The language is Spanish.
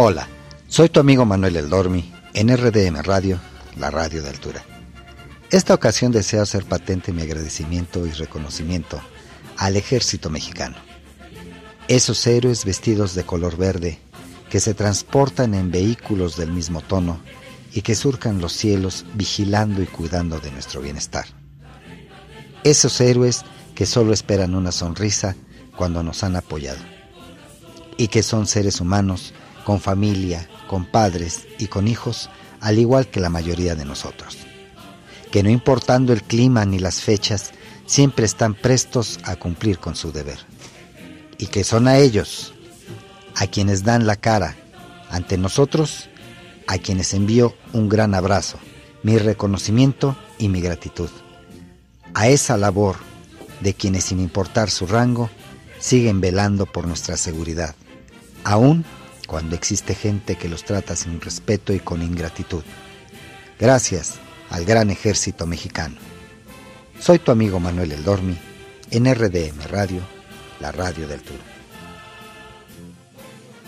Hola, soy tu amigo Manuel El Dormi en RDM Radio, la radio de altura. Esta ocasión deseo hacer patente mi agradecimiento y reconocimiento al ejército mexicano. Esos héroes vestidos de color verde que se transportan en vehículos del mismo tono y que surcan los cielos vigilando y cuidando de nuestro bienestar. Esos héroes que solo esperan una sonrisa cuando nos han apoyado y que son seres humanos con familia, con padres y con hijos, al igual que la mayoría de nosotros, que no importando el clima ni las fechas, siempre están prestos a cumplir con su deber, y que son a ellos, a quienes dan la cara ante nosotros, a quienes envío un gran abrazo, mi reconocimiento y mi gratitud. A esa labor de quienes sin importar su rango, siguen velando por nuestra seguridad, aún cuando existe gente que los trata sin respeto y con ingratitud. Gracias al gran ejército mexicano. Soy tu amigo Manuel El Dormi en RDM Radio, la radio del Tour.